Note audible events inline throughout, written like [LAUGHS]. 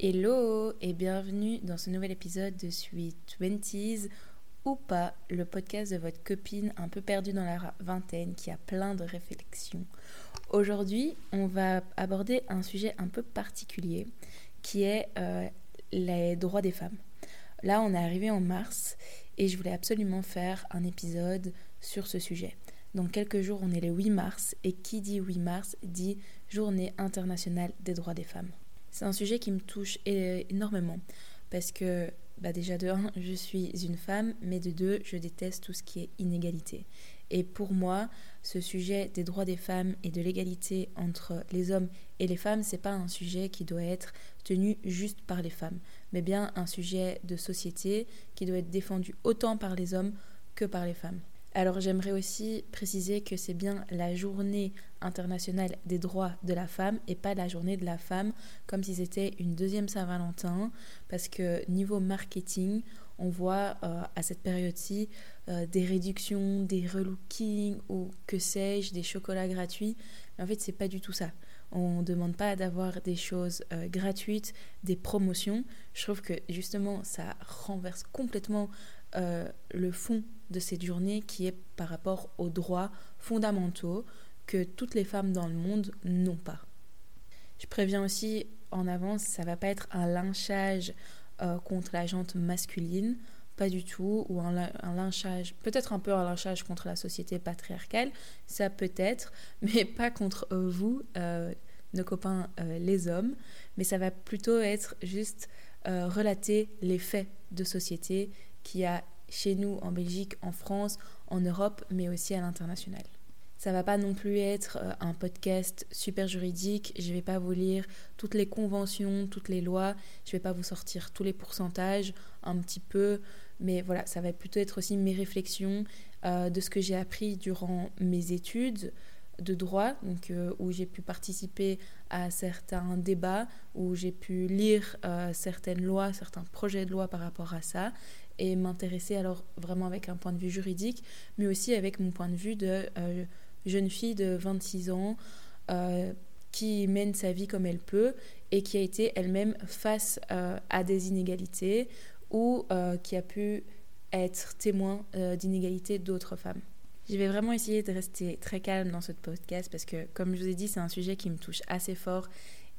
Hello et bienvenue dans ce nouvel épisode de Sweet Twenties ou pas, le podcast de votre copine un peu perdue dans la vingtaine qui a plein de réflexions. Aujourd'hui, on va aborder un sujet un peu particulier qui est euh, les droits des femmes. Là, on est arrivé en mars et je voulais absolument faire un épisode sur ce sujet. Dans quelques jours, on est le 8 mars et qui dit 8 mars dit Journée internationale des droits des femmes. C'est un sujet qui me touche énormément parce que bah déjà de un, je suis une femme, mais de deux, je déteste tout ce qui est inégalité. Et pour moi, ce sujet des droits des femmes et de l'égalité entre les hommes et les femmes, c'est pas un sujet qui doit être tenu juste par les femmes, mais bien un sujet de société qui doit être défendu autant par les hommes que par les femmes. Alors j'aimerais aussi préciser que c'est bien la journée internationale des droits de la femme et pas la journée de la femme comme si c'était une deuxième Saint-Valentin parce que niveau marketing, on voit euh, à cette période-ci euh, des réductions, des relookings ou que sais-je, des chocolats gratuits. En fait, c'est pas du tout ça. On ne demande pas d'avoir des choses euh, gratuites, des promotions. Je trouve que justement, ça renverse complètement le fond de cette journée qui est par rapport aux droits fondamentaux que toutes les femmes dans le monde n'ont pas. Je préviens aussi en avance, ça va pas être un lynchage euh, contre la jante masculine, pas du tout, ou un, lynchage, peut-être un peu un lynchage contre la société patriarcale, ça peut être, [LAUGHS] mais pas contre euh, vous, euh, nos copains les hommes, mais ça va plutôt être juste relater les faits de société qui a chez nous en Belgique, en France, en Europe, mais aussi à l'international. Ça va pas non plus être euh, un podcast super juridique. Je vais pas vous lire toutes les conventions, toutes les lois. Je vais pas vous sortir tous les pourcentages, un petit peu. Mais voilà, ça va plutôt être aussi mes réflexions euh, de ce que j'ai appris durant mes études de droit, donc, euh, où j'ai pu participer à certains débats, où j'ai pu lire certaines lois, certains projets de loi par rapport à ça, et m'intéresser alors vraiment avec un point de vue juridique, mais aussi avec mon point de vue de euh, jeune fille de 26 ans euh, qui mène sa vie comme elle peut et qui a été elle-même face euh, à des inégalités ou qui a pu être témoin d'inégalités d'autres femmes. Je vais vraiment essayer de rester très calme dans ce podcast parce que, comme je vous ai dit, c'est un sujet qui me touche assez fort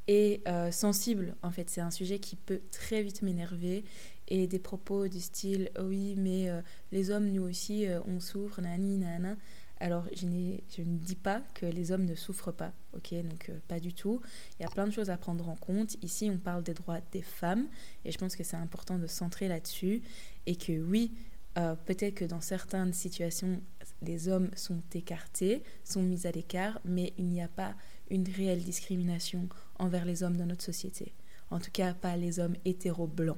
et sensible. En fait, c'est un sujet qui peut très vite m'énerver et des propos du style oh oui mais euh, les hommes nous aussi euh, on souffre nani nana alors je, je, ne dis pas que les hommes ne souffrent pas ok donc euh, pas du tout. Il y a plein de choses à prendre en compte. Ici on parle des droits des femmes et je pense que c'est important de centrer là-dessus et que oui peut-être que dans certaines situations les hommes sont écartés sont mis à l'écart mais il n'y a pas une réelle discrimination envers les hommes dans notre société en tout cas pas les hommes hétéro blancs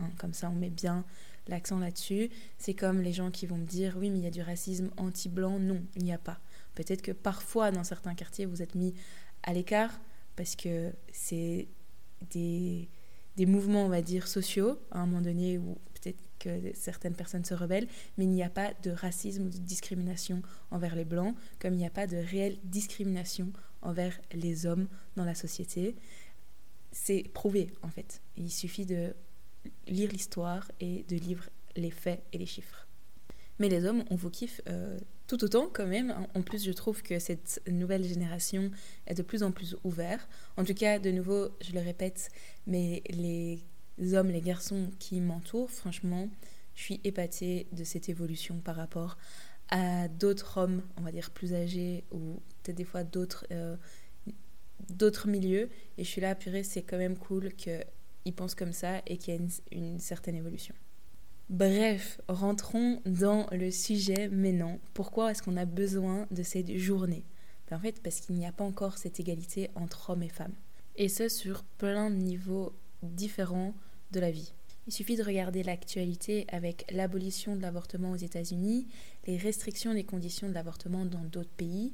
Hein, comme ça, on met bien l'accent là-dessus. C'est comme les gens qui vont me dire oui, mais il y a du racisme anti-blanc. Non, il n'y a pas. Peut-être que parfois, dans certains quartiers, vous êtes mis à l'écart parce que c'est des, des mouvements, on va dire, sociaux, à un moment donné, où certaines personnes se rebellent, mais il n'y a pas de racisme ou de discrimination envers les blancs, comme il n'y a pas de réelle discrimination envers les hommes dans la société. C'est prouvé, en fait. Il suffit de lire l'histoire et de lire les faits et les chiffres. Mais les hommes, on vous kiffe euh, tout autant quand même. En plus, je trouve que cette nouvelle génération est de plus en plus ouverte. En tout cas, de nouveau, je le répète, mais les hommes, les garçons qui m'entourent, franchement, je suis épatée de cette évolution par rapport à d'autres hommes, on va dire plus âgés ou peut-être des fois d'autres euh, d'autres milieux. Et je suis là, purée, c'est quand même cool que ils pensent comme ça et qu'il y a une, certaine évolution. Bref, rentrons dans le sujet maintenant. Pourquoi est-ce qu'on a besoin de cette journée? Ben, En fait, parce qu'il n'y a pas encore cette égalité entre hommes et femmes. Et ce, sur plein de niveaux différents de la vie. Il suffit de regarder l'actualité avec l'abolition de l'avortement aux États-Unis, les restrictions des conditions de l'avortement dans d'autres pays,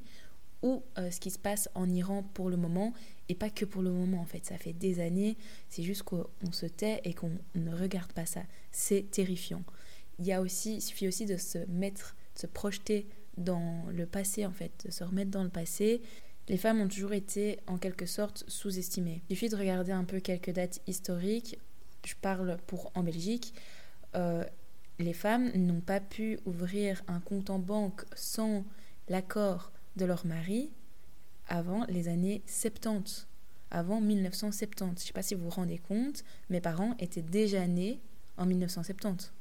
ou euh, ce qui se passe en Iran pour le moment, et pas que pour le moment en fait, ça fait des années, c'est juste qu'on se tait et qu'on ne regarde pas ça. C'est terrifiant. Il, y a aussi, il suffit aussi de se mettre, de se projeter dans le passé en fait, de se remettre dans le passé, les femmes ont toujours été en quelque sorte sous-estimées. Il suffit de regarder un peu quelques dates historiques. Je parle pour en Belgique. Euh, les femmes n'ont pas pu ouvrir un compte en banque sans l'accord de leur mari avant les années 70, avant 1970. Je ne sais pas si vous vous rendez compte, mes parents étaient déjà nés en 1970.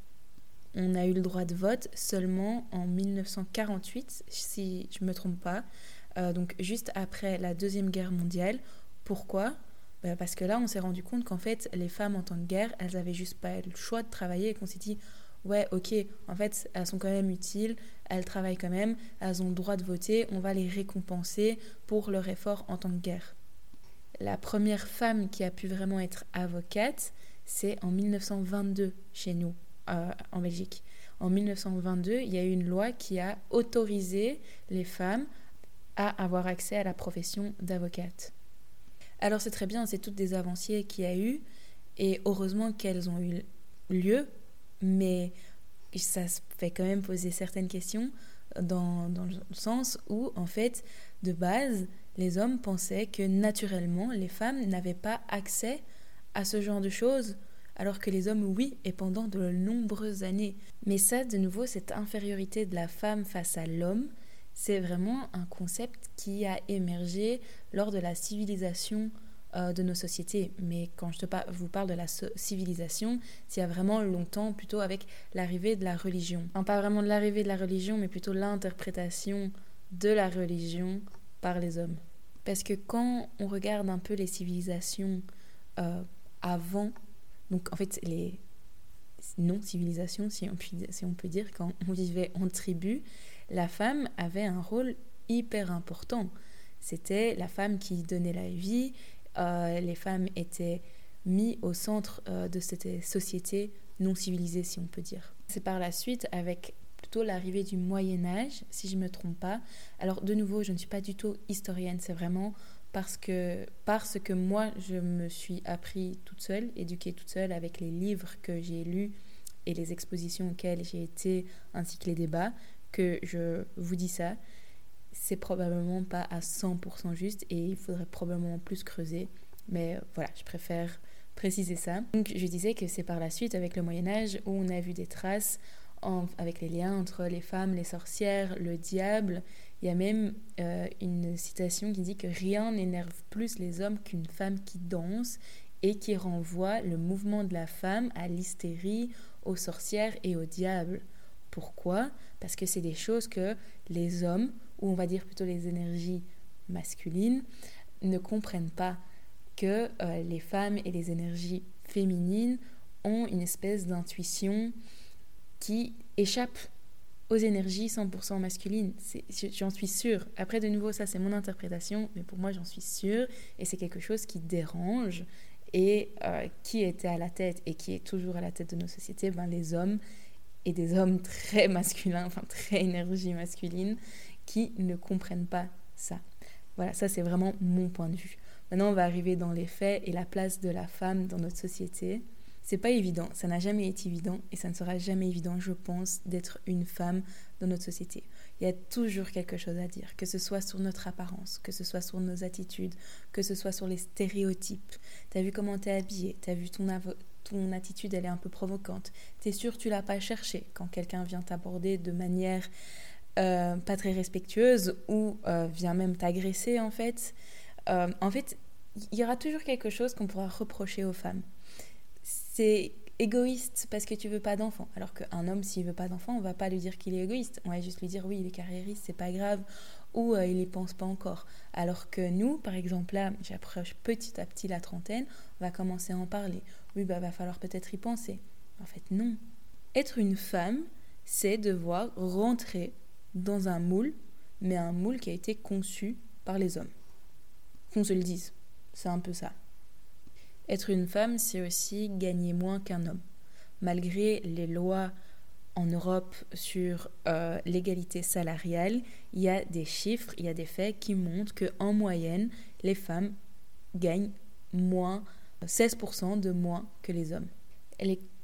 On a eu le droit de vote seulement en 1948, si je ne me trompe pas, euh, donc juste après la Deuxième Guerre mondiale. Pourquoi? Bah, Parce que là, on s'est rendu compte qu'en fait, les femmes en temps de guerre, elles n'avaient juste pas le choix de travailler et qu'on s'est dit, ouais, ok, en fait, elles sont quand même utiles, elles travaillent quand même, elles ont le droit de voter, on va les récompenser pour leur effort en temps de guerre. La première femme qui a pu vraiment être avocate, c'est en 1922 chez nous, euh, en Belgique. En 1922, il y a eu une loi qui a autorisé les femmes à avoir accès à la profession d'avocate. Alors c'est très bien, c'est toutes des avanciées qu'il y a eu, et heureusement qu'elles ont eu lieu, mais ça fait quand même poser certaines questions dans, dans, le sens où, en fait, de base, les hommes pensaient que naturellement, les femmes n'avaient pas accès à ce genre de choses, alors que les hommes, oui, et pendant de nombreuses années. Mais ça, de nouveau, cette infériorité de la femme face à l'homme, c'est vraiment un concept qui a émergé lors de la civilisation euh, de nos sociétés. Mais quand je te vous parle de la civilisation, c'est il y a vraiment longtemps, plutôt avec l'arrivée de la religion. Enfin, pas vraiment de l'arrivée de la religion, mais plutôt l'interprétation de la religion par les hommes. Parce que quand on regarde un peu les civilisations euh, avant, donc en fait les non-civilisations, si, si on peut dire, quand on vivait en tribu, la femme avait un rôle hyper important. C'était la femme qui donnait la vie, euh, les femmes étaient mises au centre euh, de cette société non civilisée, si on peut dire. C'est par la suite, avec plutôt l'arrivée du Moyen Âge, si je ne me trompe pas. Alors de nouveau, je ne suis pas du tout historienne, c'est vraiment parce que, parce que moi, je me suis appris toute seule, éduquée toute seule avec les livres que j'ai lus et les expositions auxquelles j'ai été, ainsi que les débats que je vous dis ça, c'est probablement pas à 100% juste et il faudrait probablement plus creuser. Mais voilà, je préfère préciser ça. Donc je disais que c'est par la suite, avec le Moyen Âge, où on a vu des traces avec les liens entre les femmes, les sorcières, le diable. Il y a même euh, une citation qui dit que rien n'énerve plus les hommes qu'une femme qui danse et qui renvoie le mouvement de la femme à l'hystérie, aux sorcières et au diable. Pourquoi? Parce que c'est des choses que les hommes, ou on va dire plutôt les énergies masculines, ne comprennent pas que euh, les femmes et les énergies féminines ont une espèce d'intuition qui échappe aux énergies 100% masculines. J'en suis sûre. Après, de nouveau, ça c'est mon interprétation, mais pour moi, j'en suis sûre. Et c'est quelque chose qui dérange. Et euh, qui était à la tête et qui est toujours à la tête de nos sociétés ben, Les hommes et des hommes très masculins, enfin très énergie masculine, qui ne comprennent pas ça. Voilà, ça c'est vraiment mon point de vue. Maintenant, on va arriver dans les faits et la place de la femme dans notre société. C'est pas évident, ça n'a jamais été évident et ça ne sera jamais évident, je pense, d'être une femme dans notre société. Il y a toujours quelque chose à dire, que ce soit sur notre apparence, que ce soit sur nos attitudes, que ce soit sur les stéréotypes. T'as vu comment t'es habillée, t'as vu ton, ton attitude elle est un peu provocante. T'es sûr tu l'as pas cherché quand quelqu'un vient t'aborder de manière euh, pas très respectueuse ou euh, vient même t'agresser en fait. Euh, en fait, il y aura toujours quelque chose qu'on pourra reprocher aux femmes. C'est égoïste parce que tu veux pas d'enfant. Alors qu'un homme, s'il veut pas d'enfant, on va pas lui dire qu'il est égoïste. On va juste lui dire oui, il est carriériste, c'est pas grave, ou il y pense pas encore. Alors que nous, par exemple, là, j'approche petit à petit la trentaine, on va commencer à en parler oui, bah, va falloir peut-être y penser. En fait, non. Être une femme, c'est devoir rentrer dans un moule, mais un moule qui a été conçu par les hommes. Qu'on se le dise, c'est un peu ça. Être une femme, c'est aussi gagner moins qu'un homme. Malgré les lois en Europe sur euh, l'égalité salariale, il y a des chiffres, il y a des faits qui montrent qu'en moyenne, les femmes gagnent moins 16% de moins que les hommes.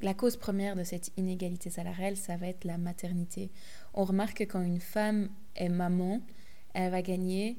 la cause première de cette inégalité salariale, ça va être la maternité. On remarque que quand une femme est maman, elle va gagner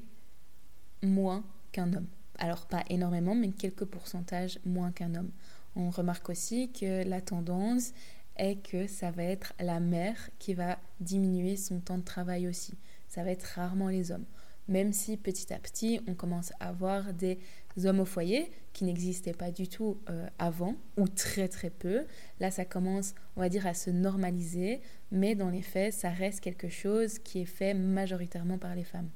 moins qu'un homme. Alors pas énormément, mais quelques pourcentages moins qu'un homme. On remarque aussi que la tendance est que ça va être la mère qui va diminuer son temps de travail aussi. Ça va être rarement les hommes. Même si petit à petit, on commence à avoir des hommes au foyer qui n'existaient pas du tout euh, avant, ou très très peu. Là, ça commence, on va dire, à se normaliser, mais dans les faits, ça reste quelque chose qui est fait majoritairement par les femmes.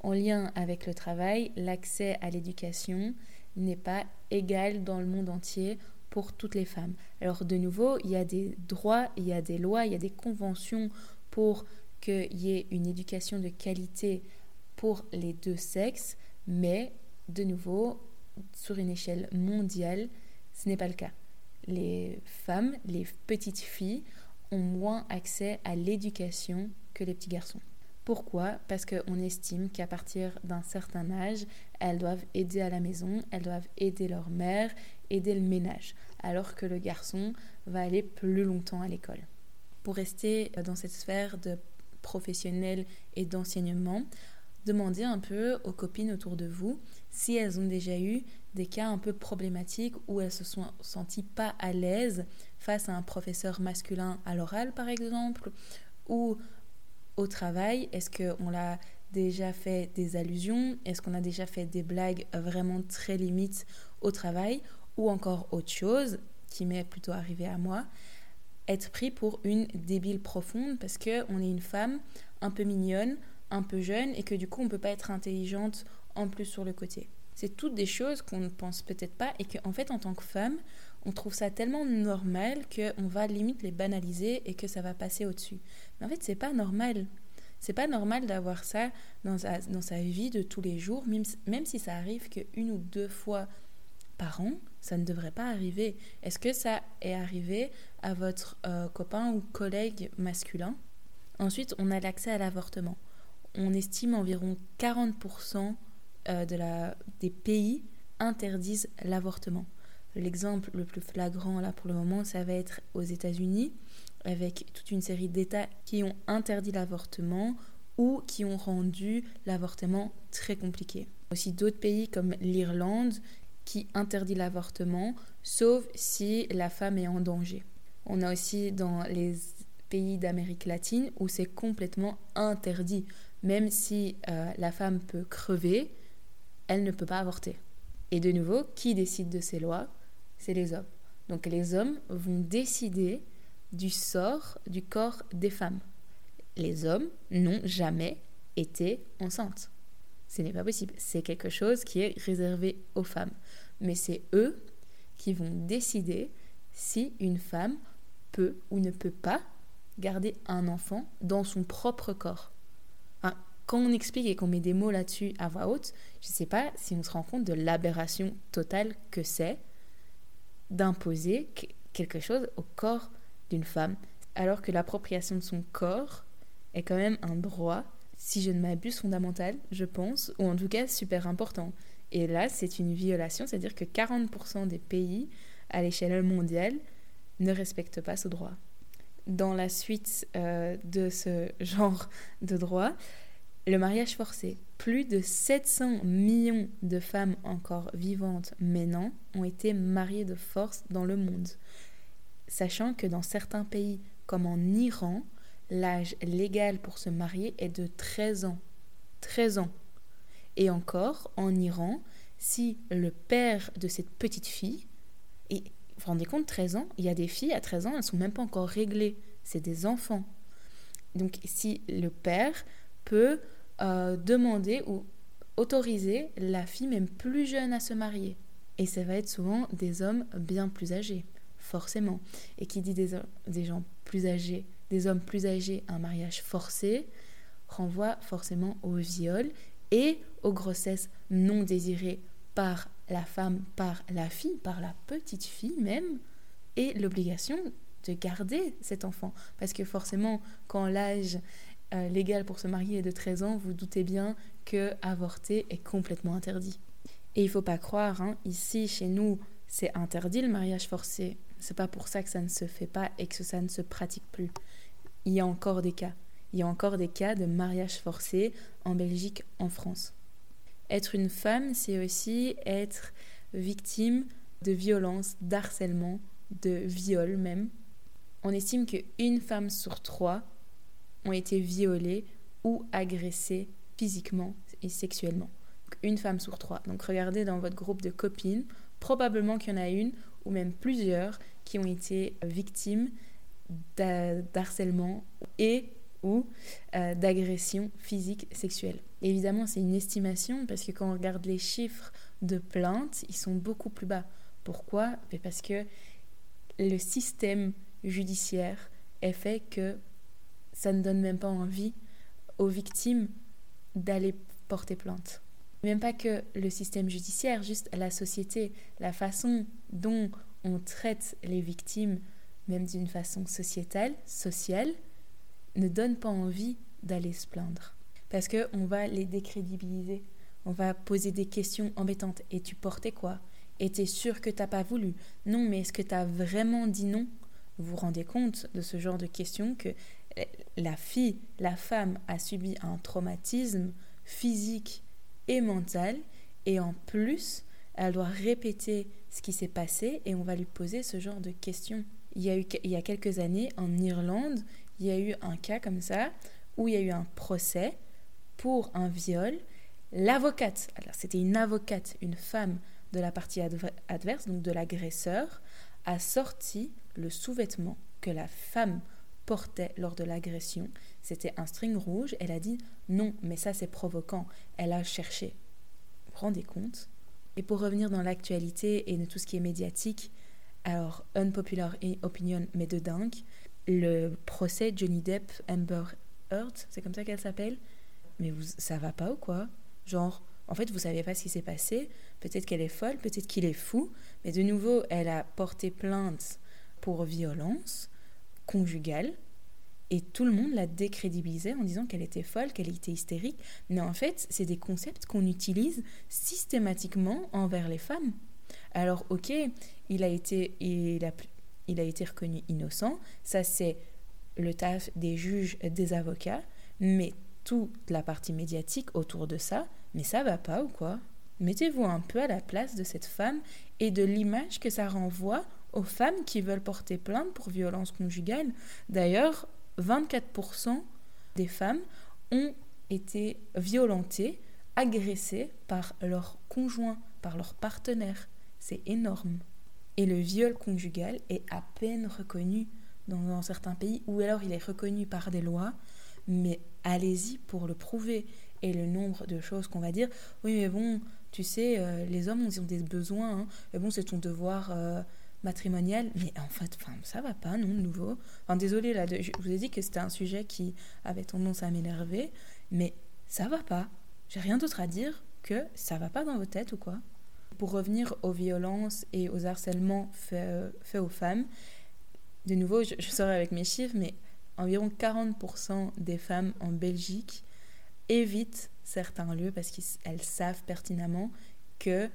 En lien avec le travail, l'accès à l'éducation n'est pas égal dans le monde entier pour toutes les femmes. Alors de nouveau, il y a des droits, il y a des lois, il y a des conventions pour qu'il y ait une éducation de qualité pour les deux sexes, mais de nouveau, sur une échelle mondiale, ce n'est pas le cas. Les femmes, les petites filles, ont moins accès à l'éducation que les petits garçons. Pourquoi? Parce qu'on estime qu'à partir d'un certain âge, elles doivent aider à la maison, elles doivent aider leur mère, aider le ménage, alors que le garçon va aller plus longtemps à l'école. Pour rester dans cette sphère de professionnel et d'enseignement, demandez un peu aux copines autour de vous si elles ont déjà eu des cas un peu problématiques où elles se sont senties pas à l'aise face à un professeur masculin à l'oral par exemple, ou au travail. Est-ce qu'on l'a déjà fait des allusions? Est-ce qu'on a déjà fait des blagues vraiment très limites au travail? Ou encore autre chose qui m'est plutôt arrivé à moi. Être pris pour une débile profonde parce qu'on est une femme un peu mignonne, un peu jeune et que du coup on peut pas être intelligente en plus sur le côté. C'est toutes des choses qu'on ne pense peut-être pas et qu'en fait en tant que femme, on trouve ça tellement normal qu'on va limite les banaliser et que ça va passer au-dessus. Mais en fait, c'est pas normal. C'est pas normal d'avoir ça dans sa, dans sa vie de tous les jours, même, même si ça arrive qu'une ou deux fois par an, ça ne devrait pas arriver. Est-ce que ça est arrivé à votre euh, copain ou collègue masculin? Ensuite, on a l'accès à l'avortement. On estime environ 40% euh, des pays interdisent l'avortement. L'exemple le plus flagrant là pour le moment, ça va être aux États-Unis, avec toute une série d'États qui ont interdit l'avortement ou qui ont rendu l'avortement très compliqué. Aussi d'autres pays comme l'Irlande qui interdit l'avortement, sauf si la femme est en danger. On a aussi dans les pays d'Amérique latine où c'est complètement interdit. Même si euh, la femme peut crever, elle ne peut pas avorter. Et de nouveau, qui décide de ces lois? C'est les hommes. Donc les hommes vont décider du sort du corps des femmes. Les hommes n'ont jamais été enceintes. Ce n'est pas possible. C'est quelque chose qui est réservé aux femmes. Mais c'est eux qui vont décider si une femme peut ou ne peut pas garder un enfant dans son propre corps. Quand on explique et qu'on met des mots là-dessus à voix haute, je ne sais pas si on se rend compte de l'aberration totale que c'est d'imposer quelque chose au corps d'une femme, alors que l'appropriation de son corps est quand même un droit, si je ne m'abuse, fondamental, je pense, ou en tout cas super important. Et là, c'est une violation, c'est-à-dire que 40% des pays à l'échelle mondiale ne respectent pas ce droit. Dans la suite euh, de ce [LAUGHS] genre de droit, le mariage forcé. Plus de 700 millions de femmes encore vivantes maintenant ont été mariées de force dans le monde. Sachant que dans certains pays, comme en Iran, l'âge légal pour se marier est de 13 ans. 13 ans. Et encore, en Iran, si le père de cette petite fille, vous vous rendez compte, 13 ans, il y a des filles à 13 ans, elles ne sont même pas encore réglées, c'est des enfants. Donc si le père peut euh, demander ou autoriser la fille même plus jeune à se marier. Et ça va être souvent des hommes bien plus âgés, forcément. Et qui dit des, des gens plus âgés, des hommes plus âgés, un mariage forcé, renvoie forcément au viol et aux grossesses non désirées par la femme, par la fille, par la petite fille même, et l'obligation de garder cet enfant. Parce que forcément, quand l'âge euh, légal pour se marier est de 13 ans, vous doutez bien que avorter est complètement interdit. Et il faut pas croire, hein, ici chez nous, c'est interdit le mariage forcé. C'est pas pour ça que ça ne se fait pas et que ça ne se pratique plus. Il y a encore des cas. Il y a encore des cas de mariage forcé en Belgique, en France. Être une femme, c'est aussi être victime de violence, d'harcèlement, de viol même. On estime qu'une femme sur trois ont été violées ou agressées physiquement et sexuellement. une femme sur trois. Donc regardez dans votre groupe de copines, probablement qu'il y en a une ou même plusieurs qui ont été victimes d'harcèlement et ou euh, d'agression physique sexuelle. Évidemment, c'est une estimation parce que quand on regarde les chiffres de plaintes, ils sont beaucoup plus bas. Pourquoi? Parce que le système judiciaire est fait que ça ne donne même pas envie aux victimes d'aller porter plainte. Même pas que le système judiciaire, juste la société, la façon dont on traite les victimes, même d'une façon sociétale, sociale, ne donne pas envie d'aller se plaindre. Parce qu'on va les décrédibiliser. On va poser des questions embêtantes. Et tu portais quoi? Et t'es sûr que t'as pas voulu? Non, mais est-ce que tu as vraiment dit non? Vous vous rendez compte de ce genre de questions que la fille, la femme a subi un traumatisme physique et mental et en plus, elle doit répéter ce qui s'est passé et on va lui poser ce genre de questions. Il y a eu il y a quelques années en Irlande, il y a eu un cas comme ça où il y a eu un procès pour un viol. L'avocate, alors c'était une avocate, une femme de la partie adverse, donc de l'agresseur, a sorti le sous-vêtement que la femme portait lors de l'agression. C'était un string rouge. Elle a dit non, mais ça c'est provoquant. Elle a cherché. Vous vous rendez compte Et pour revenir dans l'actualité et de tout ce qui est médiatique, alors unpopular opinion, mais de dingue, le procès Johnny Depp Amber Heard, c'est comme ça qu'elle s'appelle. Mais vous, ça va pas ou quoi? Genre, en fait, vous savez pas ce qui s'est passé. Peut-être qu'elle est folle, peut-être qu'il est fou. Mais de nouveau, elle a porté plainte pour violence conjugale. Et tout le monde l'a décrédibilisée en disant qu'elle était folle, qu'elle était hystérique. Mais en fait, c'est des concepts qu'on utilise systématiquement envers les femmes. Alors, ok, il a été, il a, il a été reconnu innocent. Ça, c'est le taf des juges, des avocats. Mais toute la partie médiatique autour de ça, mais ça va pas ou quoi? Mettez-vous un peu à la place de cette femme et de l'image que ça renvoie aux femmes qui veulent porter plainte pour violence conjugale. D'ailleurs, 24% des femmes ont été violentées, agressées par leur conjoint, par leur partenaire. C'est énorme. Et le viol conjugal est à peine reconnu dans, certains pays, ou alors il est reconnu par des lois, mais allez-y pour le prouver. Et le nombre de choses qu'on va dire, oui mais bon, tu sais, euh, les hommes ont des besoins, hein. mais bon c'est ton devoir euh, matrimonial, mais en fait, enfin, ça va pas, non, de nouveau. Enfin, désolé, là, je vous ai dit que c'était un sujet qui avait tendance à m'énerver, mais ça va pas. J'ai rien d'autre à dire que ça va pas dans vos têtes ou quoi. Pour revenir aux violences et aux harcèlements faits, aux femmes, de nouveau, je, je sors avec mes chiffres, mais environ 40% des femmes en Belgique évitent certains lieux parce qu'elles savent pertinemment que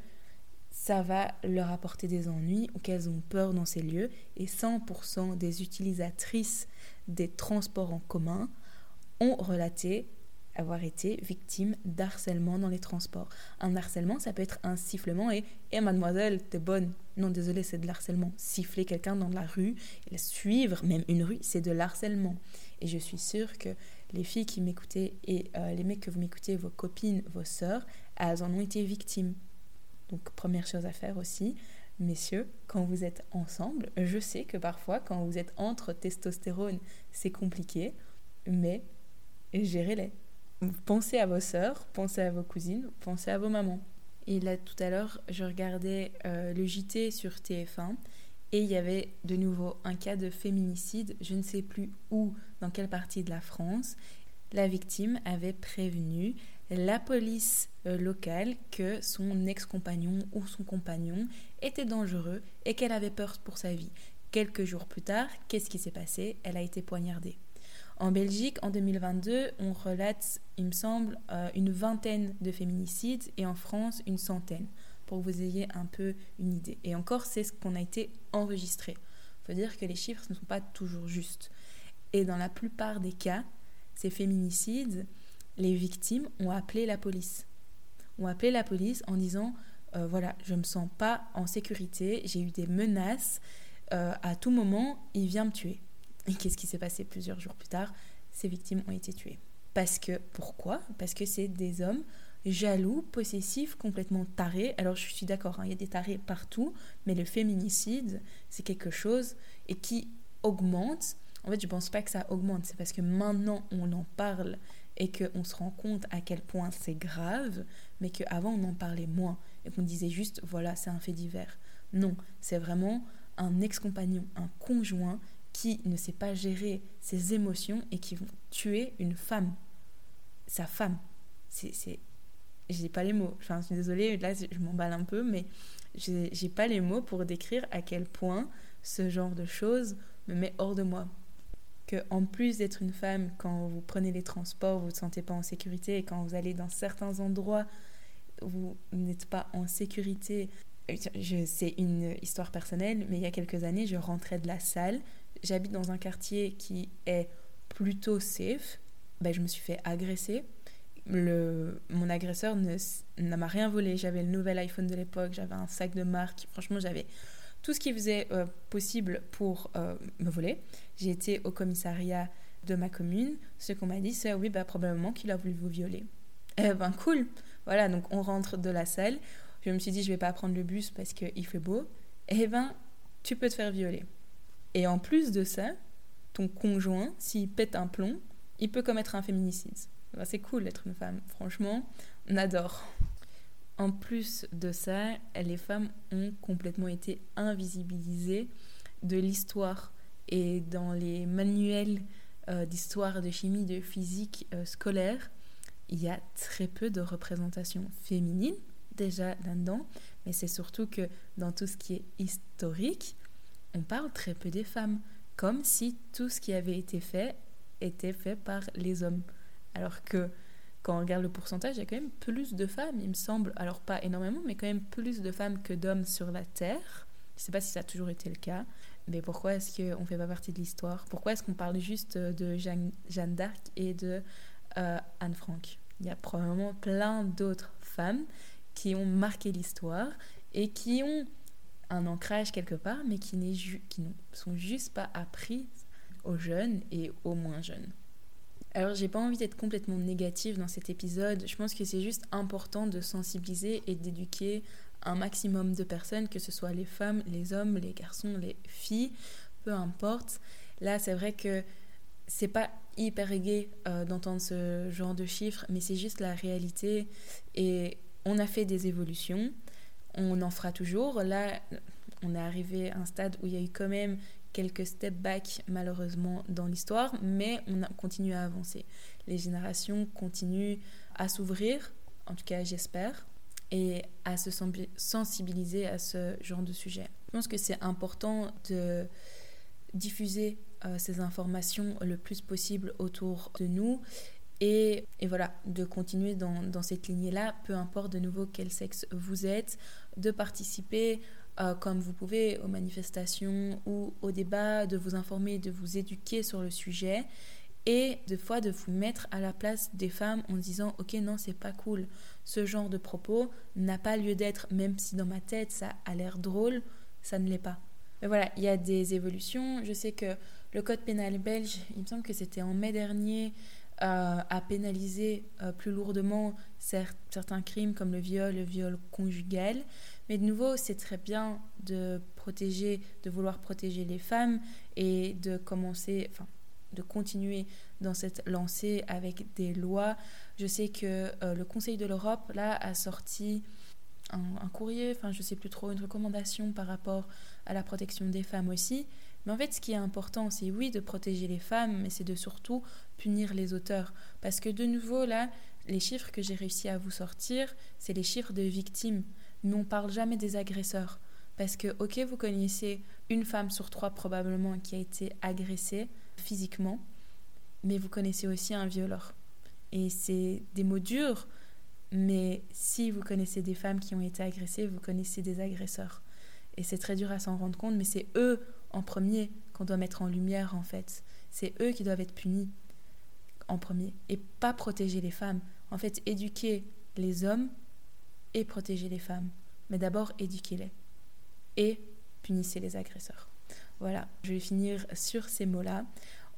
ça va leur apporter des ennuis ou qu'elles ont peur dans ces lieux. Et 100% des utilisatrices des transports en commun ont relaté avoir été victimes d'harcèlement dans les transports. Un harcèlement, ça peut être un sifflement et Eh mademoiselle, t'es bonne. Non, désolé, c'est de l'harcèlement. Siffler quelqu'un dans la rue, suivre même une rue, c'est de l'harcèlement. Et je suis sûre que les filles qui m'écoutaient et euh, les mecs que vous m'écoutez, vos copines, vos sœurs, elles en ont été victimes. Donc première chose à faire aussi, messieurs, quand vous êtes ensemble, je sais que parfois quand vous êtes entre testostérone, c'est compliqué, mais gérez-les. Pensez à vos sœurs, pensez à vos cousines, pensez à vos mamans. Et là, tout à l'heure, je regardais euh, le JT sur TF1 et il y avait de nouveau un cas de féminicide, je ne sais plus où, dans quelle partie de la France. La victime avait prévenu la police euh, locale que son ex-compagnon ou son compagnon était dangereux et qu'elle avait peur pour sa vie. Quelques jours plus tard, qu'est-ce qui s'est passé? Elle a été poignardée. En Belgique, en 2022, on relate, il me semble, euh, une vingtaine de féminicides et en France, une centaine, pour que vous ayez un peu une idée. Et encore, c'est ce qu'on a été enregistré. Il faut dire que les chiffres ne sont pas toujours justes. Et dans la plupart des cas, ces féminicides, les victimes ont appelé la police. ont appelé la police en disant euh, voilà, je me sens pas en sécurité, j'ai eu des menaces, euh, à tout moment, il vient me tuer. Et qu'est-ce qui s'est passé plusieurs jours plus tard? Ces victimes ont été tuées. Parce que, pourquoi? Parce que c'est des hommes jaloux, possessifs, complètement tarés. Alors je suis d'accord, hein, il y a des tarés partout, mais le féminicide, c'est quelque chose et qui augmente. En fait, je pense pas que ça augmente, c'est parce que maintenant on en parle et qu'on se rend compte à quel point c'est grave, mais qu'avant on en parlait moins et qu'on disait juste voilà, c'est un fait divers. Non, c'est vraiment un ex-compagnon, un conjoint qui ne sait pas gérer ses émotions et qui vont tuer une femme, sa femme. C'est, j'ai pas les mots. Je suis désolée, là je m'emballe un peu, mais j'ai pas les mots pour décrire à quel point ce genre de choses me met hors de moi. En plus d'être une femme, quand vous prenez les transports, vous ne vous sentez pas en sécurité et quand vous allez dans certains endroits, vous n'êtes pas en sécurité. C'est une histoire personnelle, mais il y a quelques années, je rentrais de la salle. J'habite dans un quartier qui est plutôt safe. Ben, je me suis fait agresser. Mon agresseur ne m'a rien volé. J'avais le nouvel iPhone de l'époque, j'avais un sac de marque. Franchement, j'avais tout ce qui faisait euh, possible pour euh, me voler. J'ai été au commissariat de ma commune. Ce qu'on m'a dit, c'est oui, bah, probablement qu'il a voulu vous violer. Eh ben cool. Voilà, donc on rentre de la salle. Je me suis dit, je vais pas prendre le bus parce qu'il fait beau. Eh ben, tu peux te faire violer. Et en plus de ça, ton conjoint, s'il pète un plomb, il peut commettre un féminicide. C'est cool d'être une femme. Franchement, on adore. En plus de ça, les femmes ont complètement été invisibilisées de l'histoire et dans les manuels euh, d'histoire, de chimie, de physique euh, scolaire, il y a très peu de représentation féminine déjà là-dedans, mais c'est surtout que dans tout ce qui est historique, on parle très peu des femmes, comme si tout ce qui avait été fait était fait par les hommes. Alors que quand on regarde le pourcentage, il y a quand même plus de femmes, il me semble, alors pas énormément, mais quand même plus de femmes que d'hommes sur la Terre. Je ne sais pas si ça a toujours été le cas, mais pourquoi est-ce qu'on ne fait pas partie de l'histoire? Pourquoi est-ce qu'on parle juste de Jeanne, d'Arc et de euh, Anne Frank? Il y a probablement plein d'autres femmes qui ont marqué l'histoire et qui ont un ancrage quelque part, mais qui, qui ne sont juste pas appris aux jeunes et aux moins jeunes. Alors, j'ai pas envie d'être complètement négative dans cet épisode. Je pense que c'est juste important de sensibiliser et d'éduquer un maximum de personnes, que ce soit les femmes, les hommes, les garçons, les filles, peu importe. Là, c'est vrai que c'est pas hyper gai euh, d'entendre ce genre de chiffres, mais c'est juste la réalité. Et on a fait des évolutions, on en fera toujours. Là, on est arrivé à un stade où il y a eu quand même quelques step back malheureusement dans l'histoire, mais on continue à avancer. Les générations continuent à s'ouvrir, en tout cas j'espère, et à se sensibiliser à ce genre de sujet. Je pense que c'est important de diffuser euh, ces informations le plus possible autour de nous et, et, voilà, de continuer dans, dans cette lignée-là, peu importe de nouveau quel sexe vous êtes, de participer euh, comme vous pouvez aux manifestations ou au débat, de vous informer, de vous éduquer sur le sujet et de fois de vous mettre à la place des femmes en disant ok non c'est pas cool. Ce genre de propos n'a pas lieu d'être même si dans ma tête ça a l'air drôle ça ne l'est pas. Mais voilà il y a des évolutions. Je sais que le code pénal belge il me semble que c'était en mai dernier euh, a pénalisé euh, plus lourdement certains crimes comme le viol le viol conjugal mais de nouveau, c'est très bien de protéger, de vouloir protéger les femmes et de commencer, enfin, de continuer dans cette lancée avec des lois. Je sais que euh, le Conseil de l'Europe, là, a sorti un, courrier, enfin, je sais plus trop, une recommandation par rapport à la protection des femmes aussi. Mais en fait, ce qui est important, c'est oui de protéger les femmes, mais c'est de surtout punir les auteurs. Parce que de nouveau, là, les chiffres que j'ai réussi à vous sortir, c'est les chiffres de victimes mais on parle jamais des agresseurs. Parce que, ok, vous connaissez une femme sur trois probablement qui a été agressée physiquement, mais vous connaissez aussi un violeur. Et c'est des mots durs, mais si vous connaissez des femmes qui ont été agressées, vous connaissez des agresseurs. Et c'est très dur à s'en rendre compte, mais c'est eux en premier qu'on doit mettre en lumière en fait. C'est eux qui doivent être punis en premier et pas protéger les femmes. En fait, éduquer les hommes et protégez les femmes. Mais d'abord, éduquez-les. Et punissez les agresseurs. Voilà, je vais finir sur ces mots-là.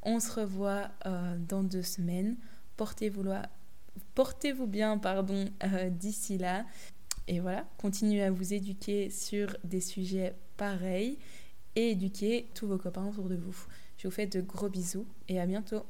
On se revoit euh, dans deux semaines. Portez-vous portez bien pardon, euh, d'ici là. Et voilà, continuez à vous éduquer sur des sujets pareils et éduquer tous vos copains autour de vous. Je vous fais de gros bisous et à bientôt.